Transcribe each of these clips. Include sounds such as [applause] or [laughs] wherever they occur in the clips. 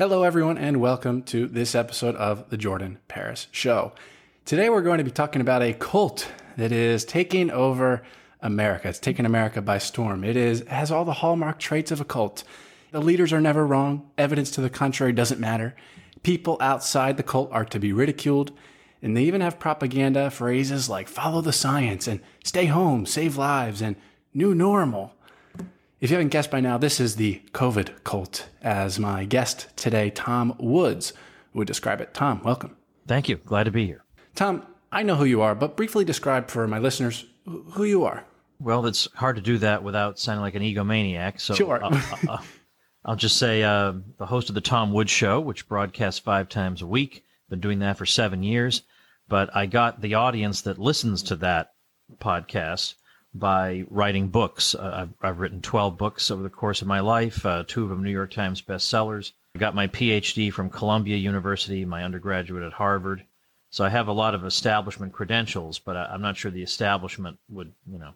Hello, everyone, and welcome to this episode of the Jordan Paris Show. Today, we're going to be talking about a cult that is taking over America. It's taking America by storm. It is has all the hallmark traits of a cult. The leaders are never wrong. Evidence to the contrary doesn't matter. People outside the cult are to be ridiculed. And they even have propaganda phrases like follow the science and stay home, save lives, and new normal. If you haven't guessed by now, this is the COVID cult, as my guest today, Tom Woods, would describe it. Tom, welcome. Thank you. Glad to be here. Tom, I know who you are, but briefly describe for my listeners who you are. Well, it's hard to do that without sounding like an egomaniac. So sure. I'll, I'll, I'll just say uh, the host of the Tom Woods Show, which broadcasts five times a week. Been doing that for seven years. But I got the audience that listens to that podcast by writing books. Uh, I've, I've, written 12 books over the course of my life, uh, two of them New York Times bestsellers. I got my PhD from Columbia University, my undergraduate at Harvard. So I have a lot of establishment credentials, but I, am not sure the establishment would, you know,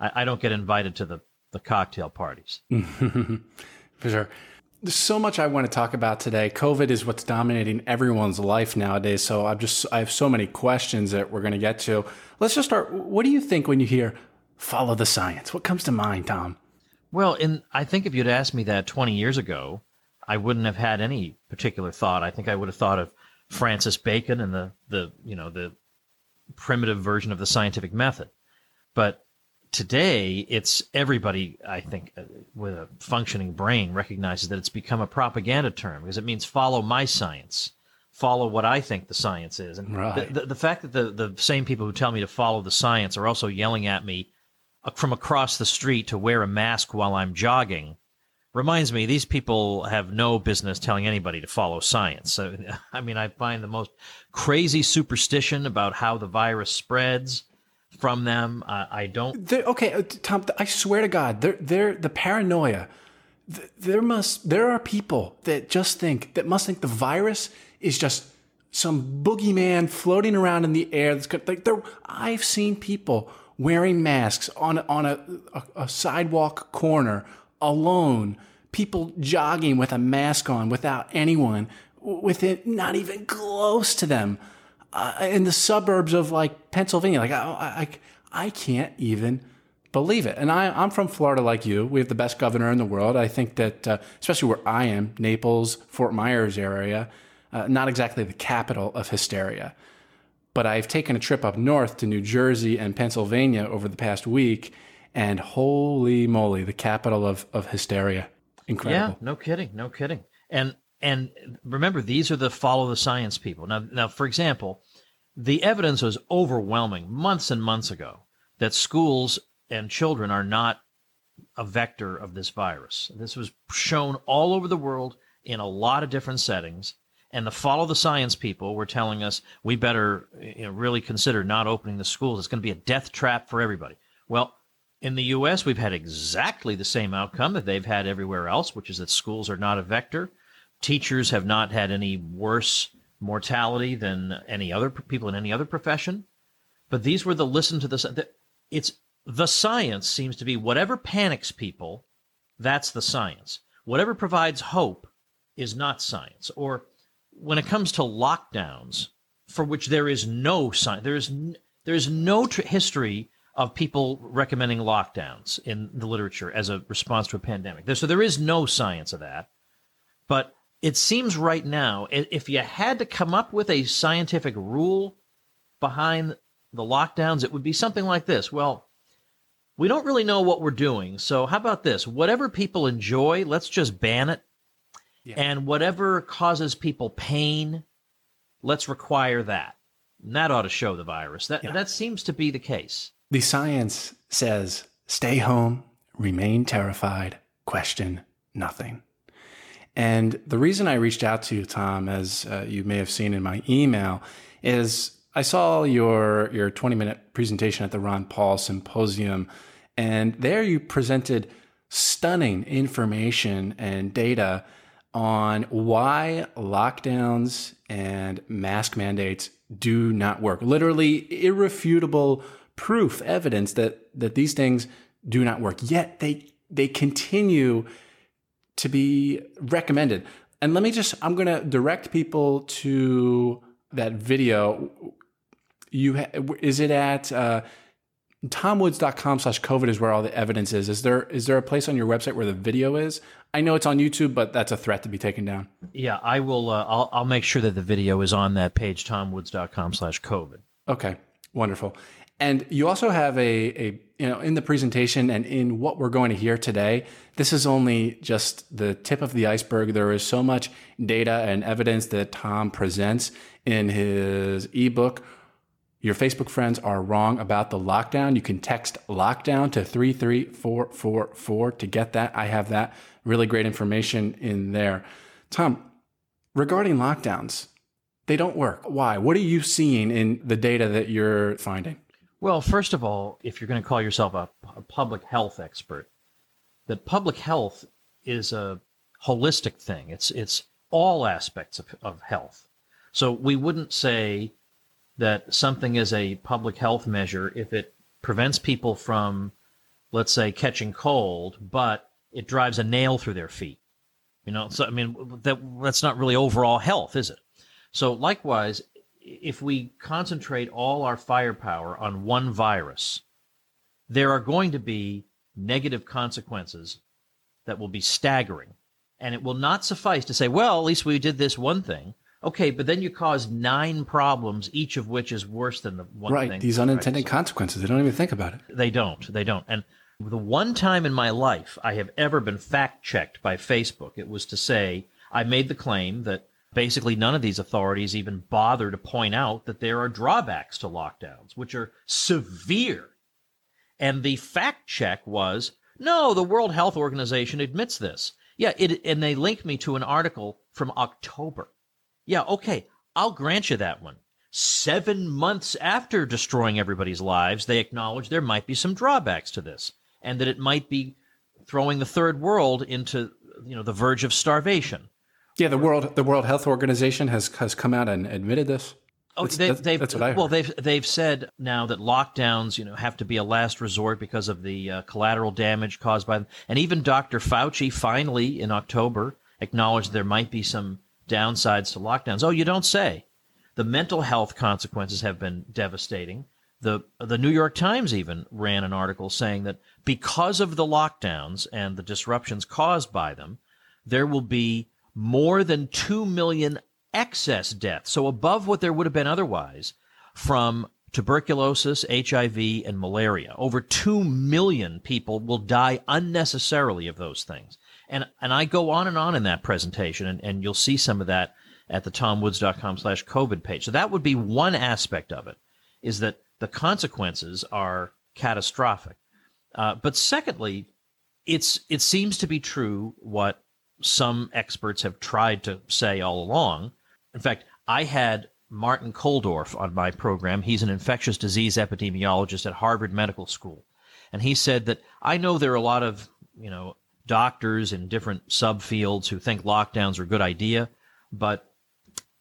I, I don't get invited to the, the cocktail parties. [laughs] For sure. There's so much I want to talk about today. COVID is what's dominating everyone's life nowadays. So I've just, I have so many questions that we're going to get to. Let's just start. What do you think when you hear follow the science? What comes to mind, Tom? Well, in I think if you'd asked me that 20 years ago, I wouldn't have had any particular thought. I think I would have thought of Francis Bacon and the the you know the primitive version of the scientific method. But today, it's everybody. I think uh, with a functioning brain recognizes that it's become a propaganda term because it means follow my science follow what I think the science is. And right. the, the, the, fact that the, the same people who tell me to follow the science are also yelling at me from across the street to wear a mask while I'm jogging reminds me these people have no business telling anybody to follow science. So, [laughs] I mean, I find the most crazy superstition about how the virus spreads from them. Uh, I don't. They're, okay, uh, Tom, I swear to God, they're, they're the paranoia. There must, there are people that just think, that must think the virus is just some boogeyman floating around in the air. That's like there, I've seen people wearing masks on on a, a, a sidewalk corner alone. People jogging with a mask on without anyone with it not even close to them uh, in the suburbs of like Pennsylvania. Like I, I, I can't even believe it. And I, I'm from Florida, like you. We have the best governor in the world. I think that, uh, especially where I am, Naples, Fort Myers area, uh, not exactly the capital of hysteria. But I've taken a trip up north to New Jersey and Pennsylvania over the past week, and holy moly, the capital of, of hysteria. Incredible. Yeah, no kidding, no kidding. And and remember, these are the follow the science people. Now, now, for example, the evidence was overwhelming months and months ago that schools and children are not a vector of this virus. This was shown all over the world in a lot of different settings and the follow the science people were telling us we better you know, really consider not opening the schools. It's going to be a death trap for everybody. Well, in the U.S., we've had exactly the same outcome that they've had everywhere else, which is that schools are not a vector. Teachers have not had any worse mortality than any other people in any other profession. But these were the listen to the, it's the science seems to be whatever panics people, that's the science. Whatever provides hope is not science. Or when it comes to lockdowns, for which there is no sign, there is there is no tr- history of people recommending lockdowns in the literature as a response to a pandemic. So there is no science of that. But it seems right now, if you had to come up with a scientific rule behind the lockdowns, it would be something like this. Well, we don't really know what we're doing. So how about this? Whatever people enjoy, let's just ban it yeah. And whatever causes people pain, let's require that. And that ought to show the virus. That yeah. that seems to be the case. The science says stay home, remain terrified, question nothing. And the reason I reached out to you, Tom, as uh, you may have seen in my email, is I saw your your 20 minute presentation at the Ron Paul Symposium, and there you presented stunning information and data on why lockdowns and mask mandates do not work. Literally irrefutable proof, evidence that, that these things do not work. Yet they, they continue to be recommended. And let me just, I'm going to direct people to that video. You ha- is it at uh, tomwoods.com slash COVID is where all the evidence is. Is there is there a place on your website where the video is? I know it's on YouTube, but that's a threat to be taken down. Yeah, I will. Uh, I'll, I'll make sure that the video is on that page, tomwoods.com slash COVID. Okay, wonderful. And you also have a, a, you know, in the presentation and in what we're going to hear today, this is only just the tip of the iceberg. There is so much data and evidence that Tom presents in his ebook. Your Facebook friends are wrong about the lockdown. You can text lockdown to 33444 to get that. I have that really great information in there. Tom, regarding lockdowns, they don't work. Why? What are you seeing in the data that you're finding? Well, first of all, if you're going to call yourself a, a public health expert, that public health is a holistic thing. It's it's all aspects of, of health. So we wouldn't say that something is a public health measure if it prevents people from, let's say, catching cold, but it drives a nail through their feet. You know, so I mean that that's not really overall health, is it? So likewise, if we concentrate all our firepower on one virus, there are going to be negative consequences that will be staggering. And it will not suffice to say, well, at least we did this one thing. Okay, but then you cause nine problems, each of which is worse than the one right, thing. These unintended right. consequences. They don't even think about it. They don't. They don't. And the one time in my life I have ever been fact checked by Facebook, it was to say I made the claim that basically none of these authorities even bother to point out that there are drawbacks to lockdowns, which are severe. And the fact check was no, the World Health Organization admits this. Yeah, it, and they linked me to an article from October. Yeah, okay, I'll grant you that one. Seven months after destroying everybody's lives, they acknowledge there might be some drawbacks to this, and that it might be throwing the third world into you know the verge of starvation. Yeah, the world the World Health Organization has has come out and admitted this. Oh, that's, they've, that's, they've that's what I heard. well they've they've said now that lockdowns you know have to be a last resort because of the uh, collateral damage caused by them, and even Dr. Fauci finally in October acknowledged there might be some downsides to lockdowns. Oh, you don't say. The mental health consequences have been devastating. The the New York Times even ran an article saying that because of the lockdowns and the disruptions caused by them, there will be more than 2 million excess deaths, so above what there would have been otherwise, from tuberculosis, HIV, and malaria. Over 2 million people will die unnecessarily of those things. And, and I go on and on in that presentation, and, and you'll see some of that at the tomwoods.com slash COVID page. So that would be one aspect of it, is that the consequences are catastrophic. Uh, but secondly, it's it seems to be true what some experts have tried to say all along. In fact, I had Martin Kulldorff on my program. He's an infectious disease epidemiologist at Harvard Medical School. And he said that I know there are a lot of, you know, doctors in different subfields who think lockdowns are a good idea, but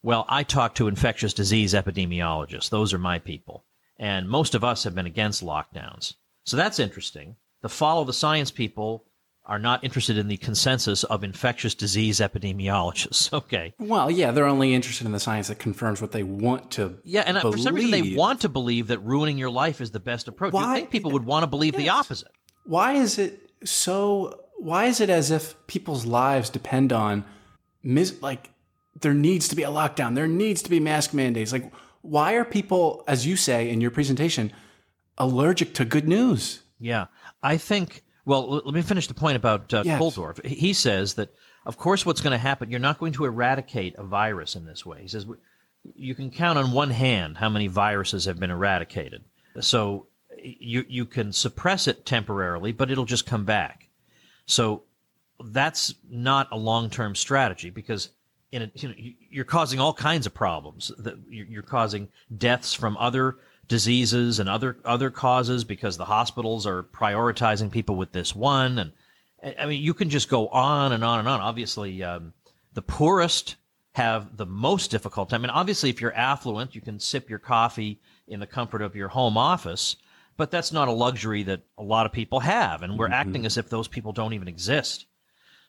well, I talk to infectious disease epidemiologists. Those are my people. And most of us have been against lockdowns. So that's interesting. The follow the science people are not interested in the consensus of infectious disease epidemiologists. [laughs] Okay. Well, yeah, they're only interested in the science that confirms what they want to. Yeah, and believe. for some reason they want to believe that ruining your life is the best approach. Why? You think people would want to believe yes. the opposite? Why is it so? Why is it as if people's lives depend on, mis- like, there needs to be a lockdown, there needs to be mask mandates? Like, why are people, as you say in your presentation, allergic to good news? Yeah, I think well, let me finish the point about uh, yes. Kulldorff. He says that, of course, what's going to happen, you're not going to eradicate a virus in this way. He says you can count on one hand how many viruses have been eradicated. So you, you can suppress it temporarily, but it'll just come back. So that's not a long term strategy because in a, you know, you're causing all kinds of problems. You're causing deaths from other diseases and other other causes because the hospitals are prioritizing people with this one. And I mean you can just go on and on and on. Obviously um, the poorest have the most difficult time. And obviously if you're affluent you can sip your coffee in the comfort of your home office but that's not a luxury that a lot of people have and we're mm-hmm. acting as if those people don't even exist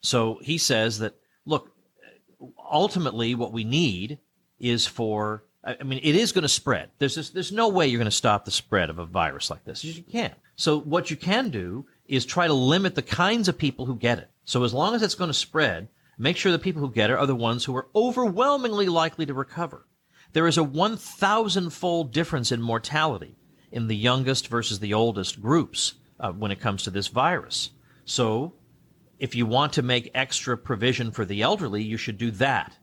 so he says that look ultimately, what we need is for I mean, it is going to spread. There's this, there's no way you're going to stop the spread of a virus like this. You can't. So what you can do is try to limit the kinds of people who get it. So as long as it's going to spread, make sure the people who get it are the ones who are overwhelmingly likely to recover. There is a 1,000 fold difference in mortality in the youngest versus the oldest groups uh, when it comes to this virus. So if you want to make extra provision for the elderly, you should do that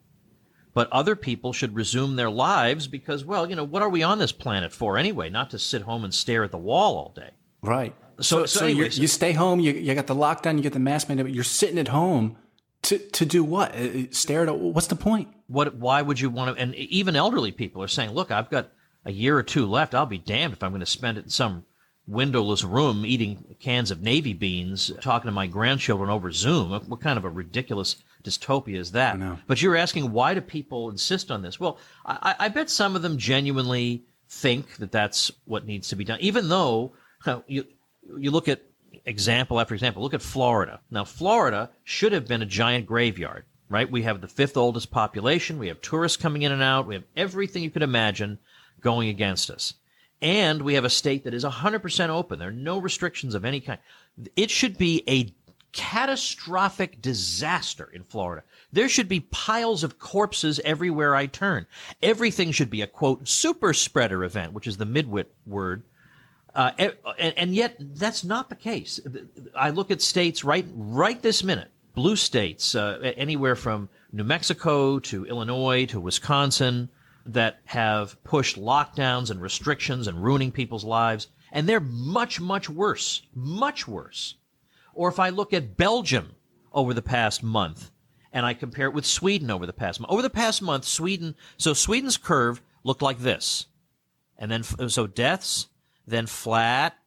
but other people should resume their lives because, well, you know, what are we on this planet for anyway? Not to sit home and stare at the wall all day. Right. So, so, so, anyways, you stay home, you, you got the lockdown, you get the mask mandate, you're sitting at home to, to do what? Uh, uh, stare at, what's the point? What, why would you want to, and even elderly people are saying, look, I've got a year or two left. I'll be damned if I'm going to spend it in some windowless room eating cans of navy beans, talking to my grandchildren over Zoom. What kind of a ridiculous dystopia is that? But you're asking why do people insist on this? Well, I, I, bet some of them genuinely think that that's what needs to be done, even though you you look at example after example. Look at Florida. Now, Florida should have been a giant graveyard, right? We have the fifth oldest population. We have tourists coming in and out. We have everything you could imagine going against us. And we have a state that is 100% open. There are no restrictions of any kind. It should be a catastrophic disaster in Florida. There should be piles of corpses everywhere I turn. Everything should be a quote super spreader event, which is the midwit word. Uh, and, and, yet that's not the case. I look at states right right this minute, blue states, uh, anywhere from New Mexico to Illinois to Wisconsin, that have pushed lockdowns and restrictions and ruining people's lives, and they're much much worse, much worse or if I look at Belgium over the past month and I compare it with Sweden over the past month. Over the past month, Sweden, so Sweden's curve looked like this. And then, so deaths, then flat.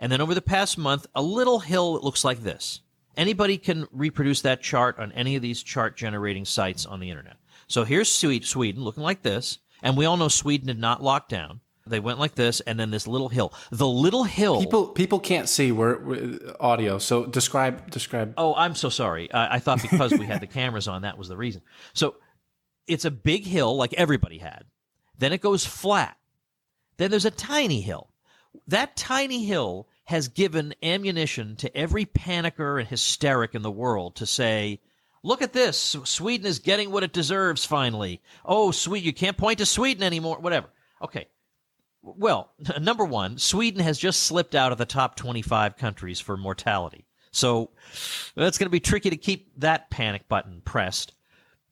And then over the past month, a little hill that looks like this. Anybody can reproduce that chart on any of these chart generating sites on the internet. So here's Sweden looking like this. And we all know Sweden did not lock down. They went like this, and then this little hill. The little hill. People people can't see where, audio. So describe describe. Oh, I'm so sorry. I, I thought because we had the [laughs] cameras on, that was the reason. So it's a big hill like everybody had. Then it goes flat. Then there's a tiny hill. That tiny hill has given ammunition to every panicker and hysteric in the world to say, Look at this. Sweden is getting what it deserves finally. Oh, sweet. You can't point to Sweden anymore. Whatever. Okay. Well, [laughs] number one, Sweden has just slipped out of the top 25 countries for mortality. So that's going to be tricky to keep that panic button pressed.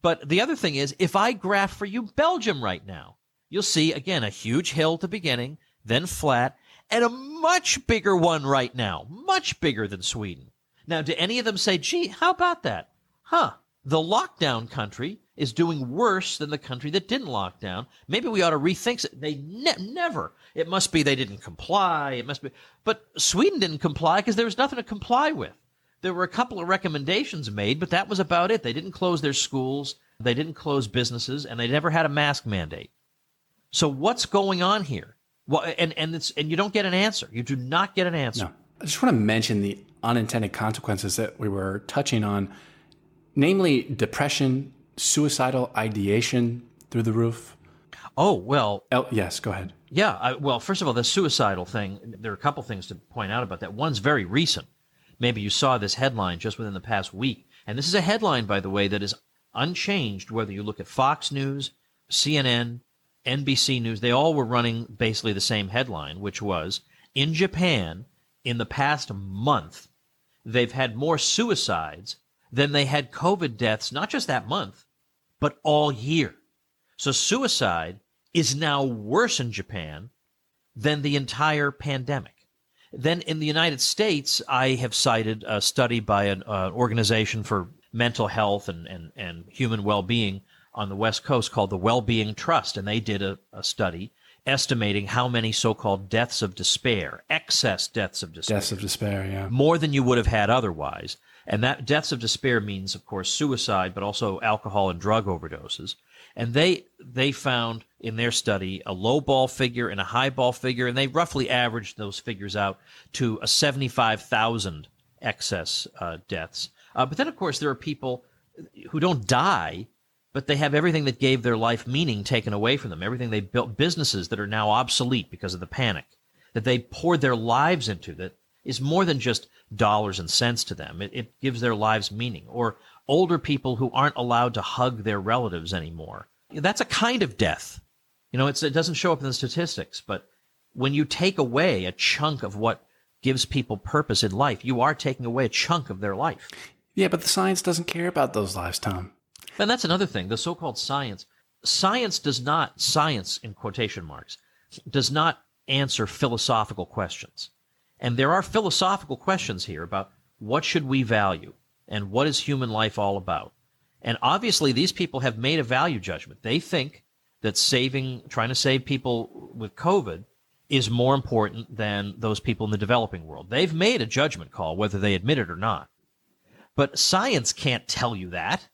But the other thing is, if I graph for you Belgium right now, you'll see again a huge hill at the beginning, then flat, and a much bigger one right now, much bigger than Sweden. Now, do any of them say, gee, how about that? Huh, the lockdown country is doing worse than the country that didn't lock down. Maybe we ought to rethink it. They ne- never. It must be they didn't comply. It must be. But Sweden didn't comply because there was nothing to comply with. There were a couple of recommendations made, but that was about it. They didn't close their schools. They didn't close businesses, and they never had a mask mandate. So what's going on here? Well, and and it's and you don't get an answer. You do not get an answer. No. I just want to mention the unintended consequences that we were touching on, namely depression, suicidal ideation through the roof? Oh, well. El- yes, go ahead. Yeah. I, well, first of all, the suicidal thing, there are a couple things to point out about that. One's very recent. Maybe you saw this headline just within the past week. And this is a headline, by the way, that is unchanged whether you look at Fox News, CNN, NBC News. They all were running basically the same headline, which was in Japan, in the past month, they've had more suicides than they had COVID deaths, not just that month, but all year. So suicide is now worse in Japan than the entire pandemic. Then in the United States, I have cited a study by an uh, organization for mental health and, and, and human well being on the West Coast called the Wellbeing Trust. And they did a, a study estimating how many so called deaths of despair, excess deaths of despair. Deaths of despair, yeah. More than you would have had otherwise. And that deaths of despair means, of course, suicide, but also alcohol and drug overdoses. And they they found in their study a low ball figure and a high ball figure, and they roughly averaged those figures out to a seventy five thousand excess uh, deaths. Uh, but then, of course, there are people who don't die, but they have everything that gave their life meaning taken away from them. Everything they built, businesses that are now obsolete because of the panic, that they poured their lives into, that is more than just dollars and cents to them. It, it gives their lives meaning. Or older people who aren't allowed to hug their relatives anymore. That's a kind of death. You know, it doesn't show up in the statistics, but when you take away a chunk of what gives people purpose in life, you are taking away a chunk of their life. Yeah, but the science doesn't care about those lives, Tom. And that's another thing. The so-called science, science does not, science in quotation marks, does not answer philosophical questions. And there are philosophical questions here about what should we value and what is human life all about. And obviously these people have made a value judgment. They think that saving, trying to save people with COVID is more important than those people in the developing world. They've made a judgment call, whether they admit it or not. But science can't tell you that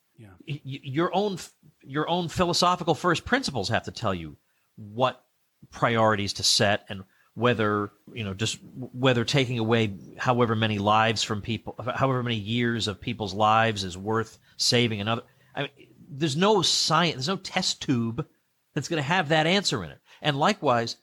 your own your own philosophical first principles have to tell you what priorities to set and whether you know just whether taking away however many lives from people however many years of people's lives is worth saving another I mean, there's no science there's no test tube that's going to have that answer in it and likewise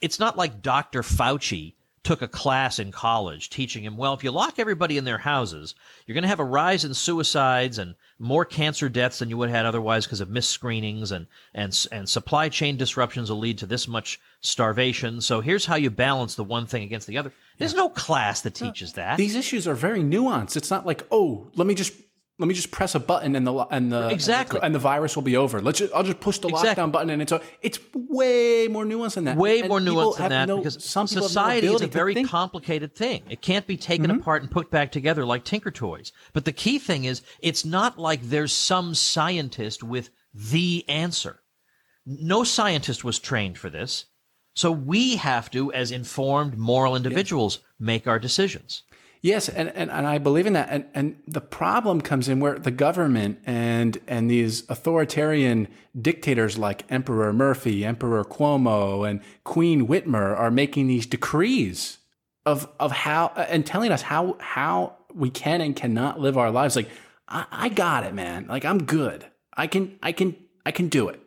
it's not like Dr. Fauci took a class in college teaching him, well, if you lock everybody in their houses, you're going to have a rise in suicides and more cancer deaths than you would have had otherwise because of missed screenings and, and, and supply chain disruptions will lead to this much starvation. So here's how you balance the one thing against the other. There's yeah. no class that teaches that. These issues are very nuanced. It's not like, oh, let me just let me just press a button and the and the exactly and the, virus will be over. Let's just I'll just push the exactly. lockdown button and it's it's way more nuanced than that. Way and more nuanced than that no, because some society no is a very complicated thing. It can't be taken mm-hmm. apart and put back together like Tinker Toys. But the key thing is it's not like there's some scientist with the answer. No scientist was trained for this. So we have to, as informed moral individuals, yeah. make our decisions. Yes, and, and, and I believe in that. And, and the problem comes in where the government and, and these authoritarian dictators like Emperor Murphy, Emperor Cuomo, and Queen Whitmer are making these decrees of, of how, and telling us how, how we can and cannot live our lives. Like, I, I got it, man. Like, I'm good. I can, I can, I can do it.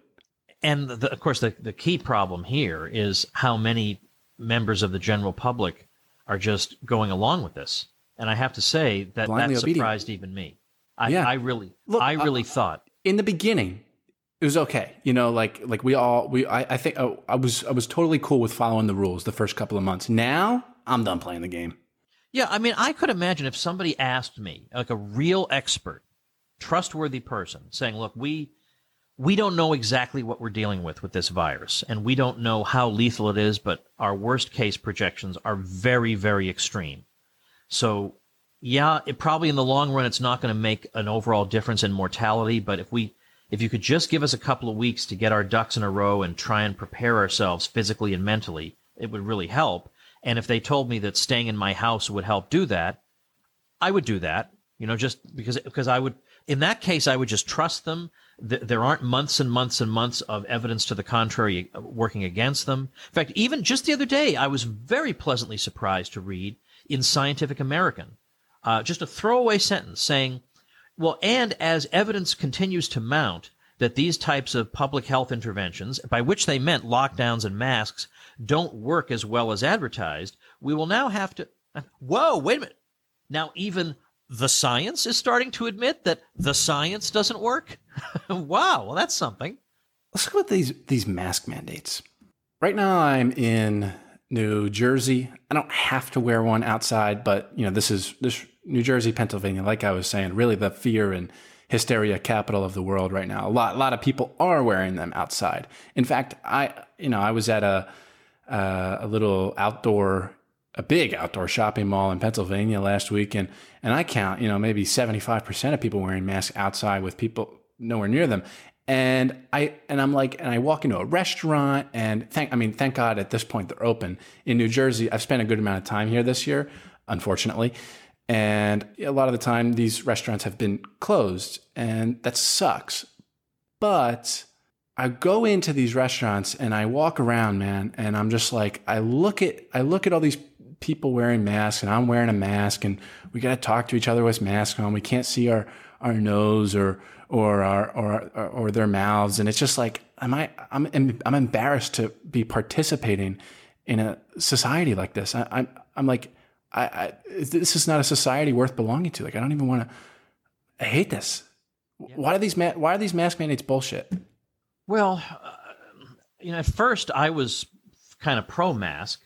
And the, of course, the, the key problem here is how many members of the general public are just going along with this. And I have to say that Blindly that surprised obedient. even me. I, yeah. I really, Look, I really uh, thought in the beginning it was okay. You know, like like we all we I, I think oh, I was I was totally cool with following the rules the first couple of months. Now I'm done playing the game. Yeah, I mean, I could imagine if somebody asked me, like a real expert, trustworthy person, saying, "Look, we we don't know exactly what we're dealing with with this virus, and we don't know how lethal it is, but our worst case projections are very, very extreme. So, yeah, it probably in the long run, it's not going to make an overall difference in mortality. But if we, if you could just give us a couple of weeks to get our ducks in a row and try and prepare ourselves physically and mentally, it would really help. And if they told me that staying in my house would help do that, I would do that. You know, just because because I would in that case, I would just trust them. There aren't months and months and months of evidence to the contrary uh, working against them. In fact, even just the other day, I was very pleasantly surprised to read in Scientific American uh, just a throwaway sentence saying, well, and as evidence continues to mount that these types of public health interventions, by which they meant lockdowns and masks, don't work as well as advertised, we will now have to. Whoa, wait a minute. Now, even the science is starting to admit that the science doesn't work. [laughs] wow, well, that's something. Let's look at these these mask mandates. Right now, I'm in New Jersey. I don't have to wear one outside, but you know, this is this New Jersey, Pennsylvania. Like I was saying, really the fear and hysteria capital of the world right now. A lot, a lot of people are wearing them outside. In fact, I, you know, I was at a uh, a little outdoor a big outdoor shopping mall in Pennsylvania last week, and and I count, you know, maybe seventy five percent of people wearing masks outside with people nowhere near them. And I and I'm like, and I walk into a restaurant, and thank I mean, thank God at this point they're open in New Jersey. I've spent a good amount of time here this year, unfortunately, and a lot of the time these restaurants have been closed, and that sucks. But I go into these restaurants and I walk around, man, and I'm just like, I look at I look at all these people wearing masks and I'm wearing a mask and we got to talk to each other with masks on. We can't see our, our nose or or our or or their mouths, and it's just like, am I? I'm I'm embarrassed to be participating in a society like this. I, I'm I'm like, I, I this is not a society worth belonging to. Like, I don't even want to. I hate this. Why are these ma- why are these mask mandates bullshit? Well, uh, you know, at first I was kind of pro mask,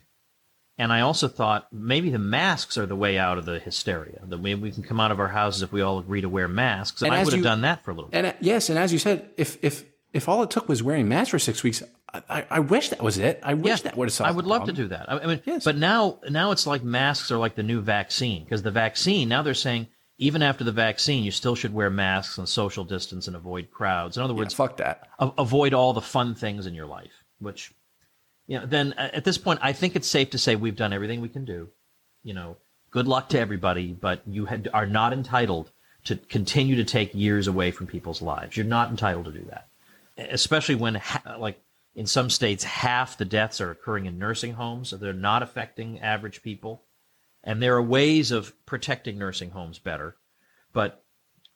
and I also thought maybe the masks are the way out of the hysteria. That maybe we can come out of our houses if we all agree to wear masks. And I would have done that for a little. Bit. And uh, yes, and as you said, if if if all it took was wearing masks for six weeks, I, I wish that was it. I wish yeah, that would have solved. I would love to do that. I mean, yes. but now now it's like masks are like the new vaccine because the vaccine now they're saying even after the vaccine, you still should wear masks and social distance and avoid crowds. In other words, yeah, fuck that. A- avoid all the fun things in your life. Which, you know, then uh, at this point, I think it's safe to say we've done everything we can do. You know, good luck to everybody, but you had, are not entitled to continue to take years away from people's lives. You're not entitled to do that, especially when, ha- like in some states, half the deaths are occurring in nursing homes, so they're not affecting average people. And there are ways of protecting nursing homes better. But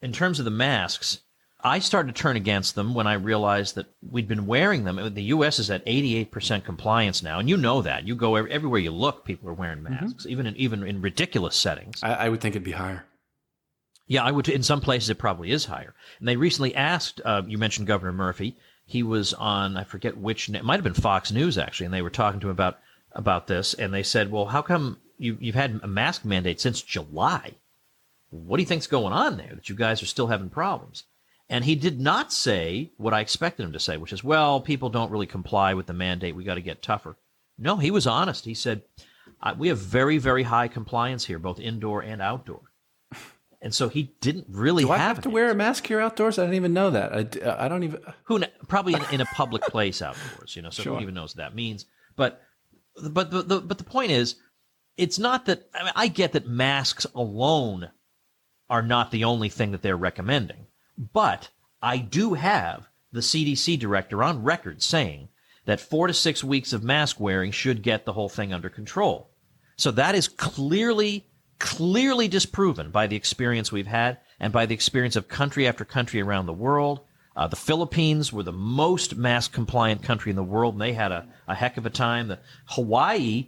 in terms of the masks, I started to turn against them when I realized that we'd been wearing them. The U.S. is at 88% compliance now, and you know that. You go everywhere you look, people are wearing mm-hmm. masks, mm-hmm. even in even in ridiculous settings. I, I, would think it'd be higher. Yeah, I would. In some places, it probably is higher. And they recently asked. Uh, you mentioned Governor Murphy. He was on. I forget which. It might have been Fox News actually, and they were talking to him about about this, and they said, "Well, how come you, you've had a mask mandate since July. What do you think's going on there that you guys are still having problems? And he did not say what I expected him to say, which is, well, people don't really comply with the mandate. We got to get tougher. No, he was honest. He said, we have very, very high compliance here, both indoor and outdoor. And so he didn't really Do have, I have to wear a mask here outdoors? I didn't even know that. I, I don't even. Who probably in, in, a public place outdoors, you know. So sure. who even knows what that means? But but the, the but the point is, it's not that I, mean, I get that masks alone are not the only thing that they're recommending, but I do have the CDC director on record saying that four to six weeks of mask wearing should get the whole thing under control. So that is clearly, clearly disproven by the experience we've had and by the experience of country after country around the world. Uh, the Philippines were the most mask compliant country in the world, and they had a, a heck of a time. The Hawaii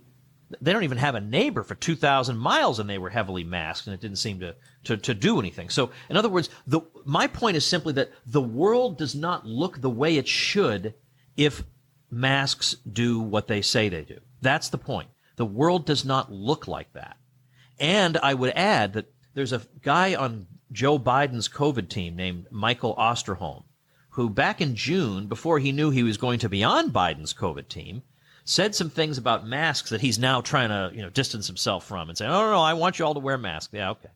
they don't even have a neighbor for 2,000 miles and they were heavily masked and it didn't seem to, to, to do anything. So, in other words, the, my point is simply that the world does not look the way it should if masks do what they say they do. That's the point. The world does not look like that. And I would add that there's a guy on Joe Biden's COVID team named Michael Osterholm, who back in June, before he knew he was going to be on Biden's COVID team, said some things about masks that he's now trying to, you know, distance himself from and say, "Oh no, no, I want you all to wear masks." Yeah, okay.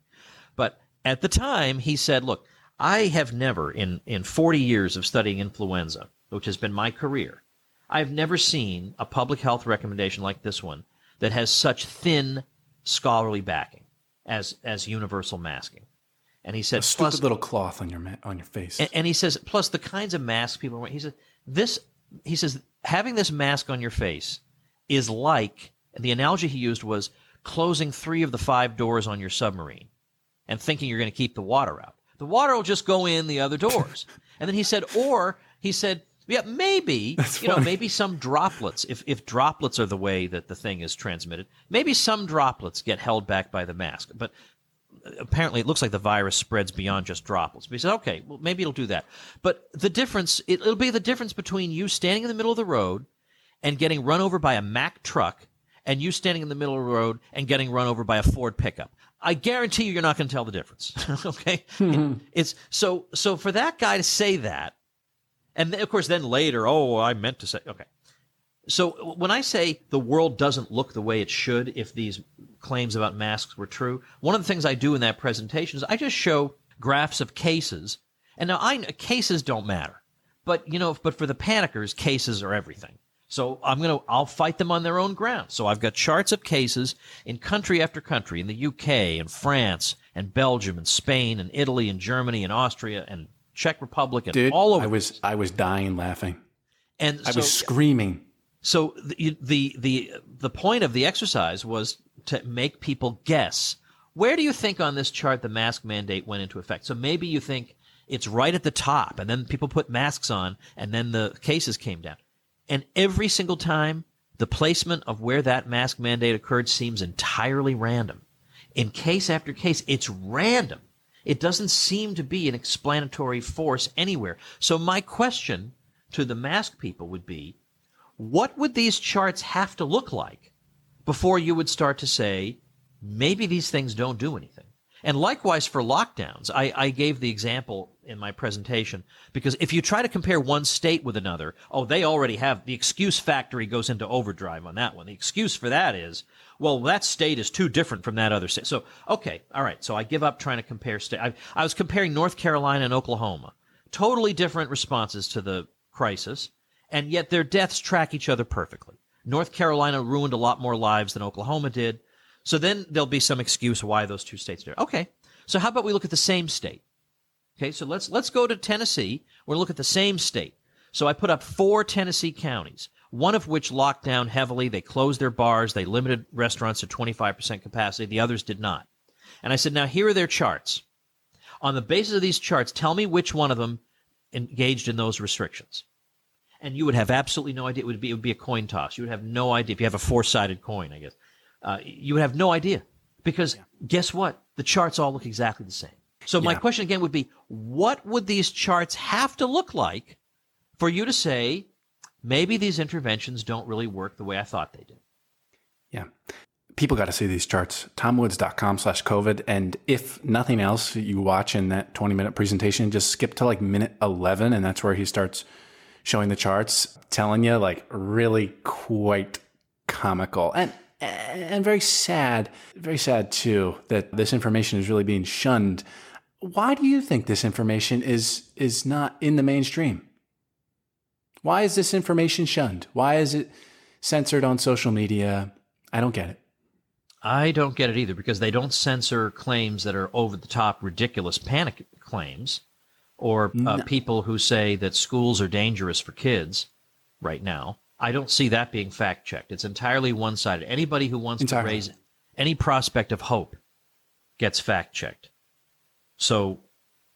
At the time, he said, "Look, I have never in in 40 years of studying influenza, which has been my career, I've never seen a public health recommendation like this one that has such thin scholarly backing as as universal masking." And he said, a stupid plus, little cloth on your ma- on your face. And, and he says, plus the kinds of masks people are wearing. He says this. He says having this mask on your face is like the analogy he used was closing three of the five doors on your submarine and thinking you're going to keep the water out. The water will just go in the other doors. [laughs] and then he said, or he said, yeah, maybe That's you funny. know, maybe some droplets. If if droplets are the way that the thing is transmitted, maybe some droplets get held back by the mask. But uh, apparently it looks like the virus spreads beyond just droplets. But he said, okay, well, maybe it'll do that. But the difference, it, will be the difference between you standing in the middle of the road and getting run over by a Mack truck and you standing in the middle of the road and getting run over by a Ford pickup. I guarantee you, you're not going to tell the difference. [laughs] okay. Mm-hmm. It's so, so for that guy to say that, and of course, then later, oh, I meant to say, okay. So when I say the world doesn't look the way it should if these claims about masks were true, one of the things I do in that presentation is I just show graphs of cases. And now I cases don't matter. But you know, but for the panickers, cases are everything. So I'm going to I'll fight them on their own ground. So I've got charts of cases in country after country in the UK and France and Belgium and Spain and Italy and Germany and Austria and Czech Republic and Dude, all over. I was I was dying laughing. And I so, was screaming. So the, the the the point of the exercise was to make people guess Where do you think on this chart the mask mandate went into effect? So maybe you think it's right at the top, and then people put masks on, and then the cases came down. And every single time, the placement of where that mask mandate occurred seems entirely random. In case after case, it's random. It doesn't seem to be an explanatory force anywhere. So my question to the mask people would be, what would these charts have to look like before you would start to say, maybe these things don't do anything? And likewise for lockdowns, I, I, gave the example in my presentation because if you try to compare one state with another, oh, they already have the excuse factory goes into overdrive on that one. The excuse for that is, well, that state is too different from that other state. So, okay, all right. So I give up trying to compare state. I, I was comparing North Carolina and Oklahoma, totally different responses to the crisis, and yet their deaths track each other perfectly. North Carolina ruined a lot more lives than Oklahoma did. So then there'll be some excuse why those two states do. Okay. So how about we look at the same state? Okay. So let's, let's go to Tennessee. We'll look at the same state. So I put up four Tennessee counties, one of which locked down heavily. They closed their bars. They limited restaurants to 25% capacity. The others did not. And I said, now here are their charts. On the basis of these charts, tell me which one of them engaged in those restrictions. And you would have absolutely no idea. It would be, it would be a coin toss. You would have no idea if you have a four sided coin, I guess uh, you would have no idea because yeah. guess what? The charts all look exactly the same. So my yeah. question again would be, what would these charts have to look like for you to say, maybe these interventions don't really work the way I thought they did? Yeah. People got to see these charts. TomWoods.com slash COVID. And if nothing else, you watch in that 20 minute presentation, just skip to like minute 11. And that's where he starts showing the charts, telling you like really quite comical. And and very sad, very sad too that this information is really being shunned. Why do you think this information is is not in the mainstream? Why is this information shunned? Why is it censored on social media? I don't get it. I don't get it either because they don't censor claims that are over the top, ridiculous panic claims or uh, no. people who say that schools are dangerous for kids right now. I don't see that being fact checked. It's entirely one sided. Anybody who wants entirely. to raise any prospect of hope gets fact checked. So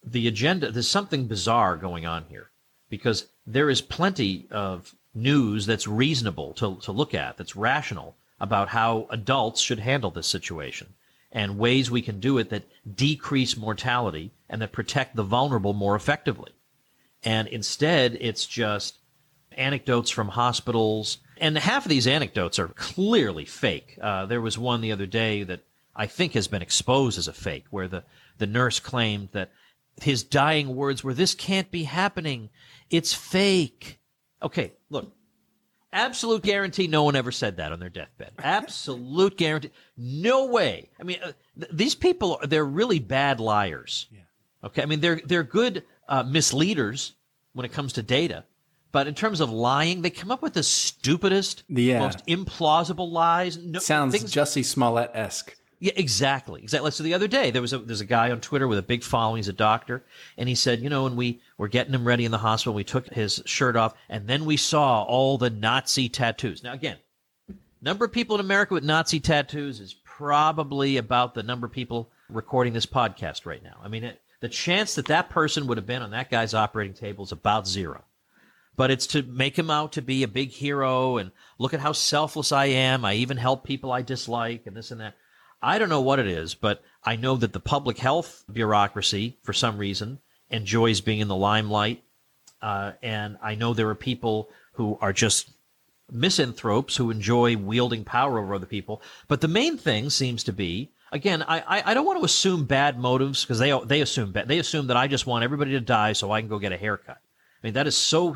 the agenda, there's something bizarre going on here because there is plenty of news that's reasonable to, to look at, that's rational about how adults should handle this situation and ways we can do it that decrease mortality and that protect the vulnerable more effectively. And instead, it's just anecdotes from hospitals. And half of these anecdotes are clearly fake. Uh, there was one the other day that I think has been exposed as a fake, where the, the nurse claimed that his dying words were, This can't be happening. It's fake. Okay, look. Absolute guarantee no one ever said that on their deathbed. [laughs] Absolute guarantee. No way. I mean, uh, th- these people, they're really bad liars. Yeah. Okay. I mean, they're, they're good uh, misleaders when it comes to data. But in terms of lying, they come up with the stupidest, yeah. most implausible lies. No, Sounds things, Jussie Smollett esque. Yeah, exactly, exactly. So the other day there was a there's a guy on Twitter with a big following. He's a doctor, and he said, you know, when we were getting him ready in the hospital, we took his shirt off, and then we saw all the Nazi tattoos. Now again, number of people in America with Nazi tattoos is probably about the number of people recording this podcast right now. I mean, it, the chance that that person would have been on that guy's operating table is about zero but it's to make him out to be a big hero and look at how selfless I am. I even help people I dislike and this and that. I don't know what it is, but I know that the public health bureaucracy, for some reason, enjoys being in the limelight. Uh, and I know there are people who are just misanthropes who enjoy wielding power over other people. But the main thing seems to be, again, I, I, don't want to assume bad motives because they, they assume they assume that I just want everybody to die so I can go get a haircut. I mean, that is so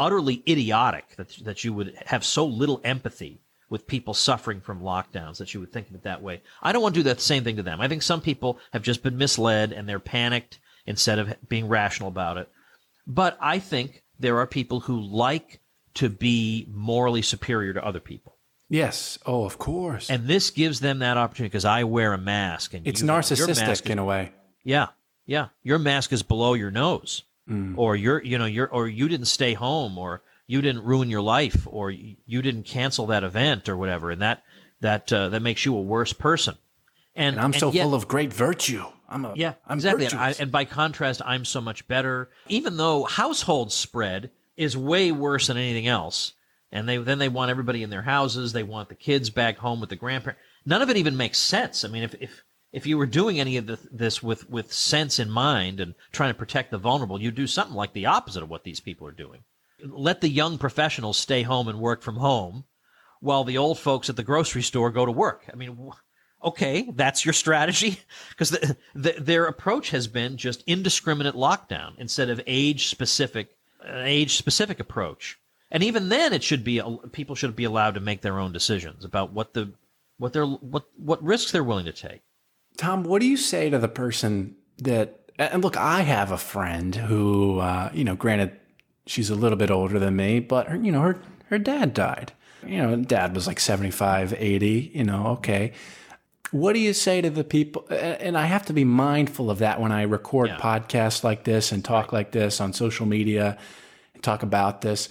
utterly idiotic that, that you would have so little empathy with people suffering from lockdowns that you would think of it that way. I don't want to do that same thing to them. I think some people have just been misled and they're panicked instead of being rational about it. But I think there are people who like to be morally superior to other people. Yes. Oh, of course. And this gives them that opportunity because I wear a mask and it's you, narcissistic is, in a way. Yeah. Yeah. Your mask is below your nose mm. or you're you know you're or you didn't stay home or you didn't ruin your life or you didn't cancel that event or whatever and that that uh, that makes you a worse person And, And I'm so yet- full of great virtue. I'm a Yeah, I'm exactly. And, I, and by contrast, I'm so much better. Even though household spread is way worse than anything else, and they then they want everybody in their houses. They want the kids back home with the grandparents. None of it even makes sense. I mean, if if if you were doing any of the, this with with sense in mind and trying to protect the vulnerable, you'd do something like the opposite of what these people are doing. Let the young professionals stay home and work from home, while the old folks at the grocery store go to work. I mean, okay, that's your strategy [laughs] because the, the, their approach has been just indiscriminate lockdown instead of age specific, an age specific approach. And even then, it should be people should be allowed to make their own decisions about what the what they're what what risks they're willing to take. Tom, what do you say to the person that? And look, I have a friend who, uh, you know, granted, she's a little bit older than me, but her, you know, her her dad died. You know, dad was like 75, 80, You know, okay. What do you say to the people? And I have to be mindful of that when I record Yeah. podcasts like this and talk like this on social media and talk about this.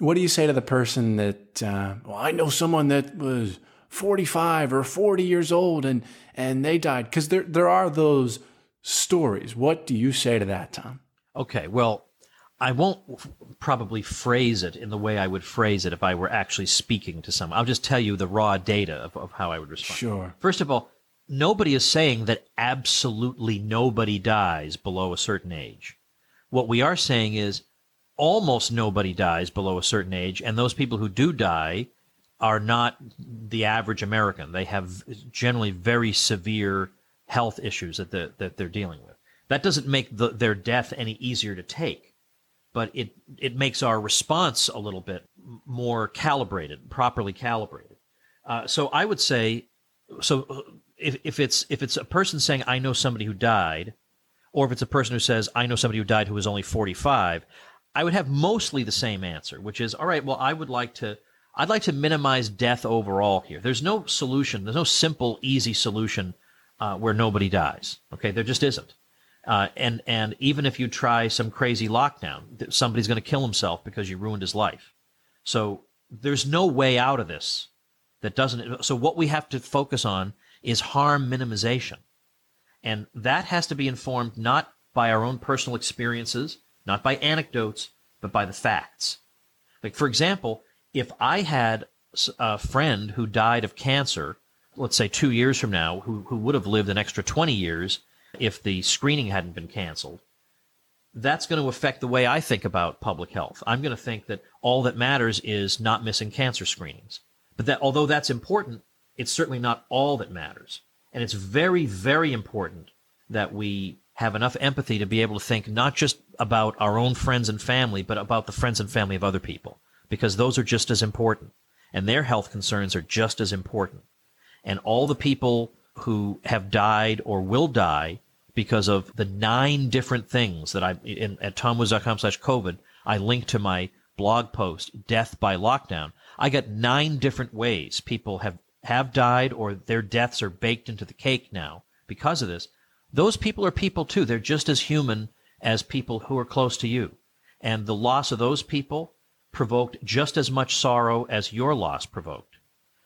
What do you say to the person that, uh, well, I know someone that was 45 or 40 years old and, and they died? Because there, there are those stories. What do you say to that, Tom? Okay, well, I won't f- probably phrase it in the way I would phrase it if I were actually speaking to someone. I'll just tell you the raw data of, of how I would respond. Sure. First of all, nobody is saying that absolutely nobody dies below a certain age. What we are saying is almost nobody dies below a certain age, and those people who do die are not the average American. They have generally very severe health issues that, the, that they're dealing with. That doesn't make the, their death any easier to take, but it, it makes our response a little bit more calibrated, properly calibrated. Uh, so I would say, so uh, if, if it's if it's a person saying I know somebody who died, or if it's a person who says I know somebody who died who was only 45, I would have mostly the same answer, which is all right. Well, I would like to I'd like to minimize death overall here. There's no solution. There's no simple, easy solution uh, where nobody dies. Okay, there just isn't. Uh, and and even if you try some crazy lockdown, somebody's going to kill himself because you ruined his life. So there's no way out of this that doesn't. So what we have to focus on is harm minimization, and that has to be informed not by our own personal experiences, not by anecdotes, but by the facts. Like for example, if I had a friend who died of cancer, let's say two years from now, who who would have lived an extra twenty years if the screening hadn't been canceled, that's going to affect the way I think about public health. I'm going to think that all that matters is not missing cancer screenings. But that although that's important, it's certainly not all that matters. And it's very, very important that we have enough empathy to be able to think not just about our own friends and family, but about the friends and family of other people, because those are just as important. And their health concerns are just as important. And all the people who have died or will die because of the nine different things that I in, at tomwoods.com slash COVID, I link to my blog post, Death by Lockdown. I got nine different ways people have, have died or their deaths are baked into the cake now because of this. Those people are people too. They're just as human as people who are close to you. And the loss of those people provoked just as much sorrow as your loss provoked.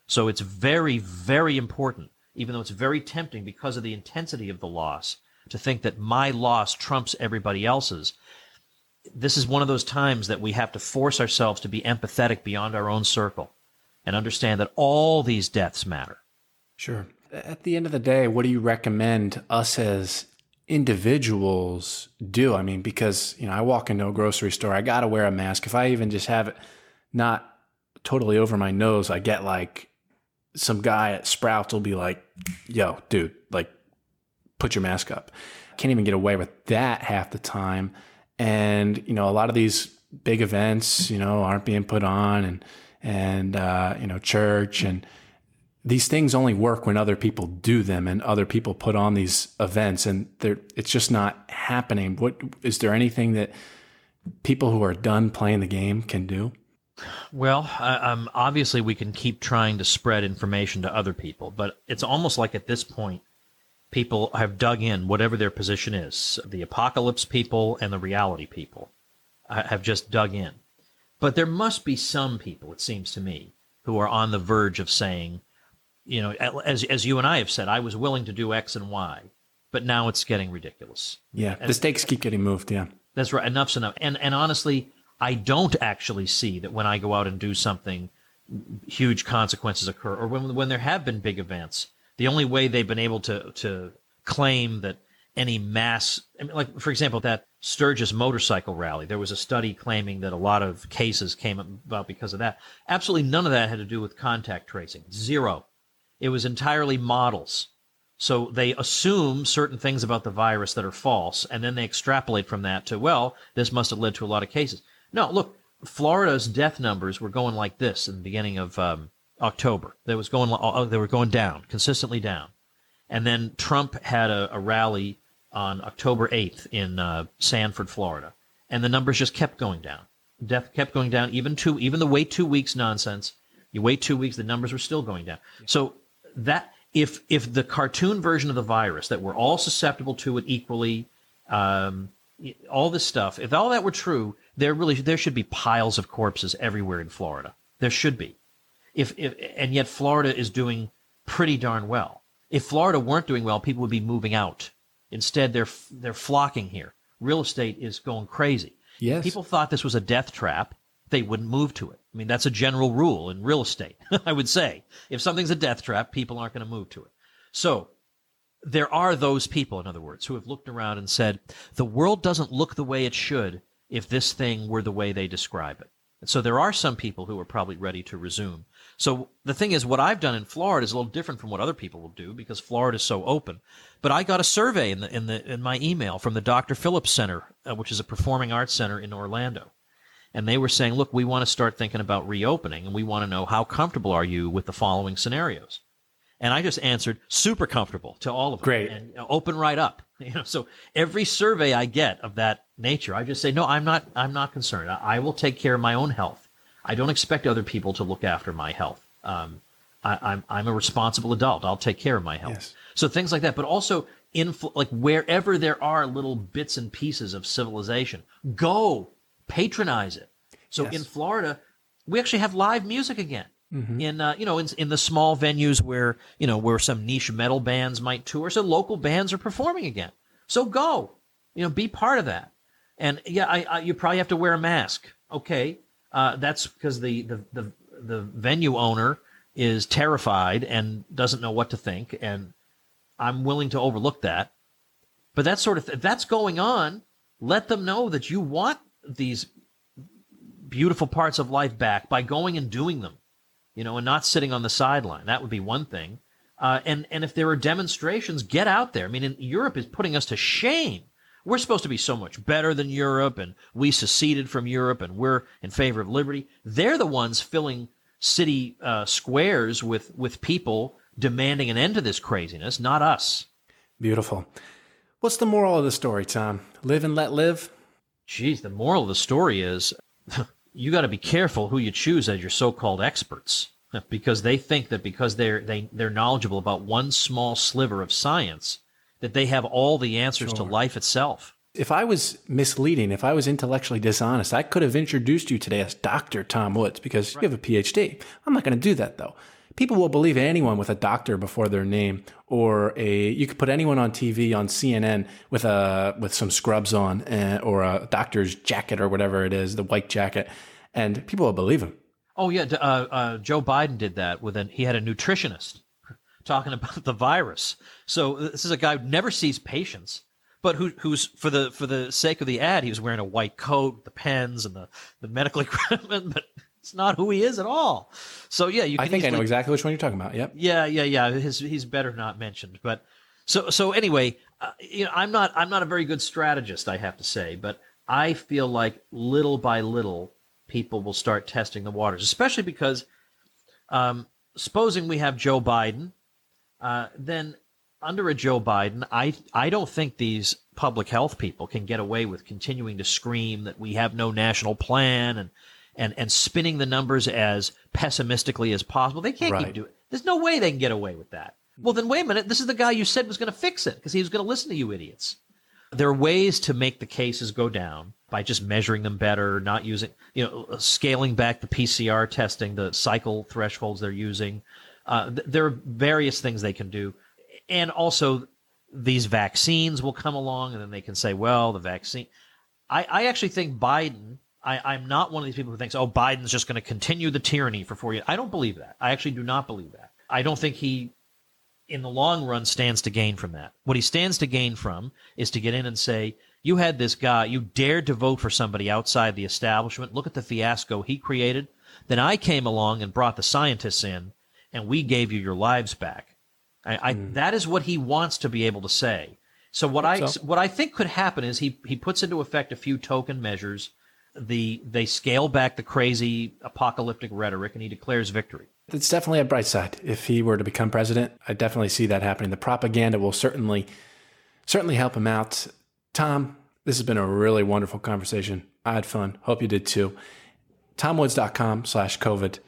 So it's very, very important, even though it's very tempting because of the intensity of the loss, to think that my loss trumps everybody else's. This is one of those times that we have to force ourselves to be empathetic beyond our own circle and understand that all these deaths matter. Sure. At the end of the day, what do you recommend us as individuals do? I mean, because, you know, I walk into a grocery store, I got to wear a mask. If I even just have it not totally over my nose, I get like some guy at Sprouts will be like, yo, dude, like, put your mask up. Can't even get away with that half the time. And, you know, a lot of these big events, you know, aren't being put on and, and, uh, you know, church and, these things only work when other people do them and other people put on these events and it's just not happening. What is there anything that people who are done playing the game can do? Well, um, obviously, we can keep trying to spread information to other people, but it's almost like at this point, people have dug in, whatever their position is. The apocalypse people and the reality people uh, have just dug in. But there must be some people, it seems to me, who are on the verge of saying, you know, as as you and I have said, I was willing to do X and Y, but now it's getting ridiculous. Yeah, the stakes keep getting moved. Yeah, that's right. Enough's enough. And and honestly, I don't actually see that when I go out and do something, huge consequences occur, or when when there have been big events. The only way they've been able to to claim that any mass, I mean, like for example, that Sturgis motorcycle rally, there was a study claiming that a lot of cases came about because of that. Absolutely none of that had to do with contact tracing. Zero. It was entirely models. So they assume certain things about the virus that are false, and then they extrapolate from that to, well, this must have led to a lot of cases. No, look, Florida's death numbers were going like this in the beginning of um, October. They was going, uh, they were going down, consistently down. And then Trump had a, a rally on October 8th in uh, Sanford, Florida, and the numbers just kept going down. Death kept going down, even two, even the wait two weeks nonsense. You wait two weeks, the numbers were still going down. So that if if the cartoon version of the virus that we're all susceptible to it equally, um, all this stuff, if all that were true, there really there should be piles of corpses everywhere in Florida. There should be. If, if and yet Florida is doing pretty darn well. If Florida weren't doing well, people would be moving out Instead, they're they're flocking here. Real estate is going crazy. Yes. People thought this was a death trap, they wouldn't move to it. I mean, that's a general rule in real estate. [laughs] I would say if something's a death trap, people aren't going to move to it. So there are those people, in other words, who have looked around and said the world doesn't look the way it should if this thing were the way they describe it. And so there are some people who are probably ready to resume. So the thing is, what I've done in Florida is a little different from what other people will do because Florida is so open. But I got a survey in the in the in my email from the Dr. Phillips Center, uh, which is a performing arts center in Orlando, and they were saying, "Look, we want to start thinking about reopening, and we want to know how comfortable are you with the following scenarios." And I just answered, "Super comfortable" to all of them, Great, and open right up. [laughs] You know, so every survey I get of that nature, I just say, "No, I'm not. I'm not concerned. I, I will take care of my own health." I don't expect other people to look after my health. Um, I, am I'm, I'm a responsible adult. I'll take care of my health. Yes. So things like that, but also in like wherever there are little bits and pieces of civilization, go patronize it. So yes. in Florida, we actually have live music again. Mm-hmm. In uh, you know in, in the small venues where you know where some niche metal bands might tour, so local bands are performing again. So go, you know, be part of that. And yeah, I, I, you probably have to wear a mask. Okay, uh, that's because the, the, the, the venue owner is terrified and doesn't know what to think. And I'm willing to overlook that. But that sort of, th- if that's going on, let them know that you want these beautiful parts of life back by going and doing them, you know, and not sitting on the sideline. That would be one thing. Uh, and and if there are demonstrations, get out there. I mean, Europe is putting us to shame we're supposed to be so much better than Europe, and we seceded from Europe, and we're in favor of liberty. They're the ones filling city uh, squares with with people demanding an end to this craziness, not us. Beautiful. What's the moral of the story, Tom? Live and let live. Geez, the moral of the story is [laughs] you got to be careful who you choose as your so-called experts [laughs] because they think that because they're they, they're knowledgeable about one small sliver of science that they have all the answers sure. to life itself. If I was misleading, if I was intellectually dishonest, I could have introduced you today as Dr. Tom Woods because right. you have a PhD. I'm not going to do that though. People will believe anyone with a doctor before their name or a you could put anyone on TV on CNN with a with some scrubs on and, or a doctor's jacket or whatever it is, the white jacket, and people will believe him. Oh yeah, uh, uh, Joe Biden did that with an he had a nutritionist talking [laughs] about the virus. So this is a guy who never sees patients, but who, who's for the for the sake of the ad, he was wearing a white coat, the pens, and the the medical [laughs] equipment, but it's not who he is at all. So yeah, you. I think easily, I know exactly which one you're talking about. Yep. Yeah, yeah, yeah. His, he's better not mentioned, but so so anyway, uh, you know, I'm not I'm not a very good strategist, I have to say, but I feel like little by little people will start testing the waters, especially because um, supposing we have Joe Biden uh, then under a Joe Biden, I I don't think these public health people can get away with continuing to scream that we have no national plan and and and spinning the numbers as pessimistically as possible. They can't right. keep doing. It. There's no way they can get away with that. Well, then wait a minute. This is the guy you said was going to fix it because he was going to listen to you idiots. There are ways to make the cases go down by just measuring them better, not using, you know, scaling back the PCR testing, the cycle thresholds they're using, Uh, th- there are various things they can do, and also these vaccines will come along, and then they can say, "Well, the vaccine." I, I actually think Biden. I, I'm not one of these people who thinks, "Oh, Biden's just going to continue the tyranny for four years." I don't believe that. I actually do not believe that. I don't think he in the long run stands to gain from that. What he stands to gain from is to get in and say, you had this guy, you dared to vote for somebody outside the establishment. Look at the fiasco he created. Then I came along and brought the scientists in, and we gave you your lives back. I, I mm. that is what he wants to be able to say. So what I so. what I think could happen is he he puts into effect a few token measures. The they scale back the crazy apocalyptic rhetoric, and he declares victory. It's definitely a bright side. If he were to become president, I definitely see that happening. The propaganda will certainly certainly help him out. Tom, this has been a really wonderful conversation. I had fun. Hope you did too. TomWoods.com slash COVID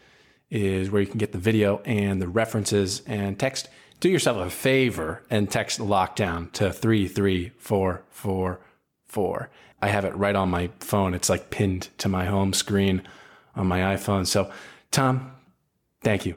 is where you can get the video and the references and text. Do yourself a favor and text lockdown to 33444. I have it right on my phone. It's like pinned to my home screen on my iPhone. So, Tom, thank you.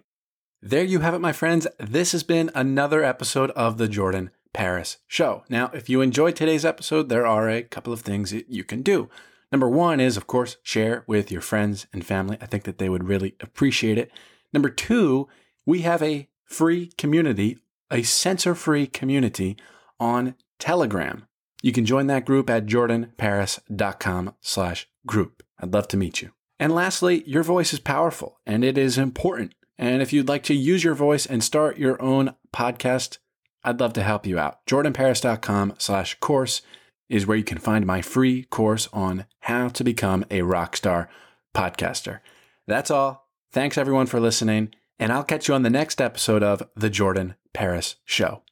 There you have it, my friends. This has been another episode of the Jordan Paris show. Now, if you enjoyed today's episode, there are a couple of things that you can do. Number one is, of course, share with your friends and family. I think that they would really appreciate it. Number two, we have a free community, a censor free community on Telegram. You can join that group at jordanparis.com slash group. I'd love to meet you. And lastly, your voice is powerful and it is important. And if you'd like to use your voice and start your own podcast, I'd love to help you out. jordanparis.com slash course is where you can find my free course on how to become a rock star podcaster. That's all. Thanks everyone for listening, and I'll catch you on the next episode of The Jordan Paris Show.